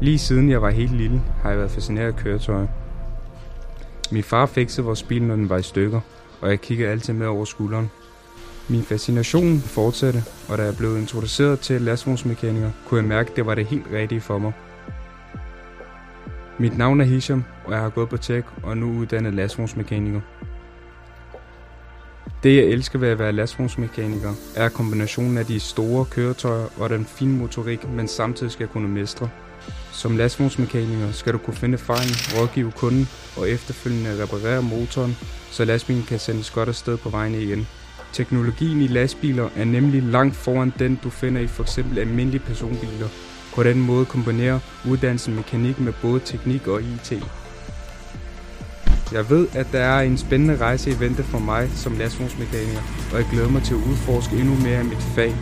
Lige siden jeg var helt lille, har jeg været fascineret af køretøjer. Min far fikset vores bil, når den var i stykker, og jeg kiggede altid med over skulderen. Min fascination fortsatte, og da jeg blev introduceret til lastvognsmekaniker, kunne jeg mærke, at det var det helt rigtige for mig. Mit navn er Hisham, og jeg har gået på tech og er nu uddannet lastvognsmekaniker. Det jeg elsker ved at være lastvognsmekaniker, er kombinationen af de store køretøjer og den fine motorik, man samtidig skal kunne mestre. Som lastvognsmekaniker skal du kunne finde fejlen, rådgive kunden og efterfølgende reparere motoren, så lastbilen kan sendes godt afsted på vejen igen. Teknologien i lastbiler er nemlig langt foran den, du finder i f.eks. almindelige personbiler. På den måde kombinerer uddannelsen mekanik med både teknik og IT. Jeg ved, at der er en spændende rejse i vente for mig som lastvognsmekaniker, og jeg glæder mig til at udforske endnu mere af mit fag.